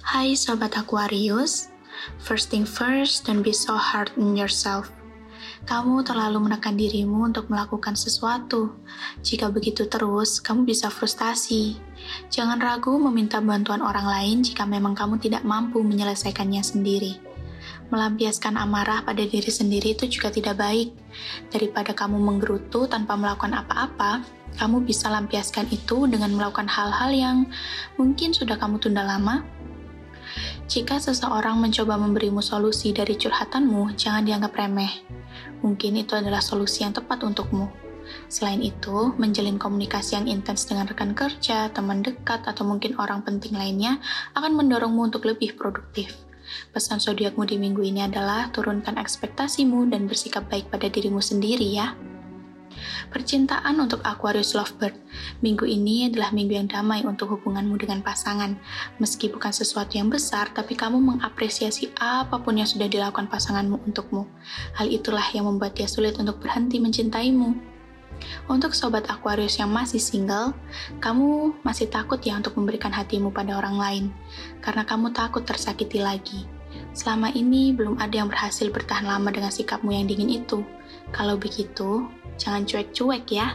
Hai Sobat Aquarius, first thing first, don't be so hard on yourself. Kamu terlalu menekan dirimu untuk melakukan sesuatu. Jika begitu terus, kamu bisa frustasi. Jangan ragu meminta bantuan orang lain jika memang kamu tidak mampu menyelesaikannya sendiri. Melampiaskan amarah pada diri sendiri itu juga tidak baik. Daripada kamu menggerutu tanpa melakukan apa-apa, kamu bisa lampiaskan itu dengan melakukan hal-hal yang mungkin sudah kamu tunda lama. Jika seseorang mencoba memberimu solusi dari curhatanmu, jangan dianggap remeh. Mungkin itu adalah solusi yang tepat untukmu. Selain itu, menjalin komunikasi yang intens dengan rekan kerja, teman dekat, atau mungkin orang penting lainnya akan mendorongmu untuk lebih produktif. Pesan zodiakmu di minggu ini adalah turunkan ekspektasimu dan bersikap baik pada dirimu sendiri ya. Percintaan untuk Aquarius Lovebird. Minggu ini adalah minggu yang damai untuk hubunganmu dengan pasangan. Meski bukan sesuatu yang besar, tapi kamu mengapresiasi apa pun yang sudah dilakukan pasanganmu untukmu. Hal itulah yang membuat dia sulit untuk berhenti mencintaimu. Untuk sobat Aquarius yang masih single, kamu masih takut ya untuk memberikan hatimu pada orang lain, karena kamu takut tersakiti lagi. Selama ini belum ada yang berhasil bertahan lama dengan sikapmu yang dingin itu. Kalau begitu, jangan cuek-cuek ya.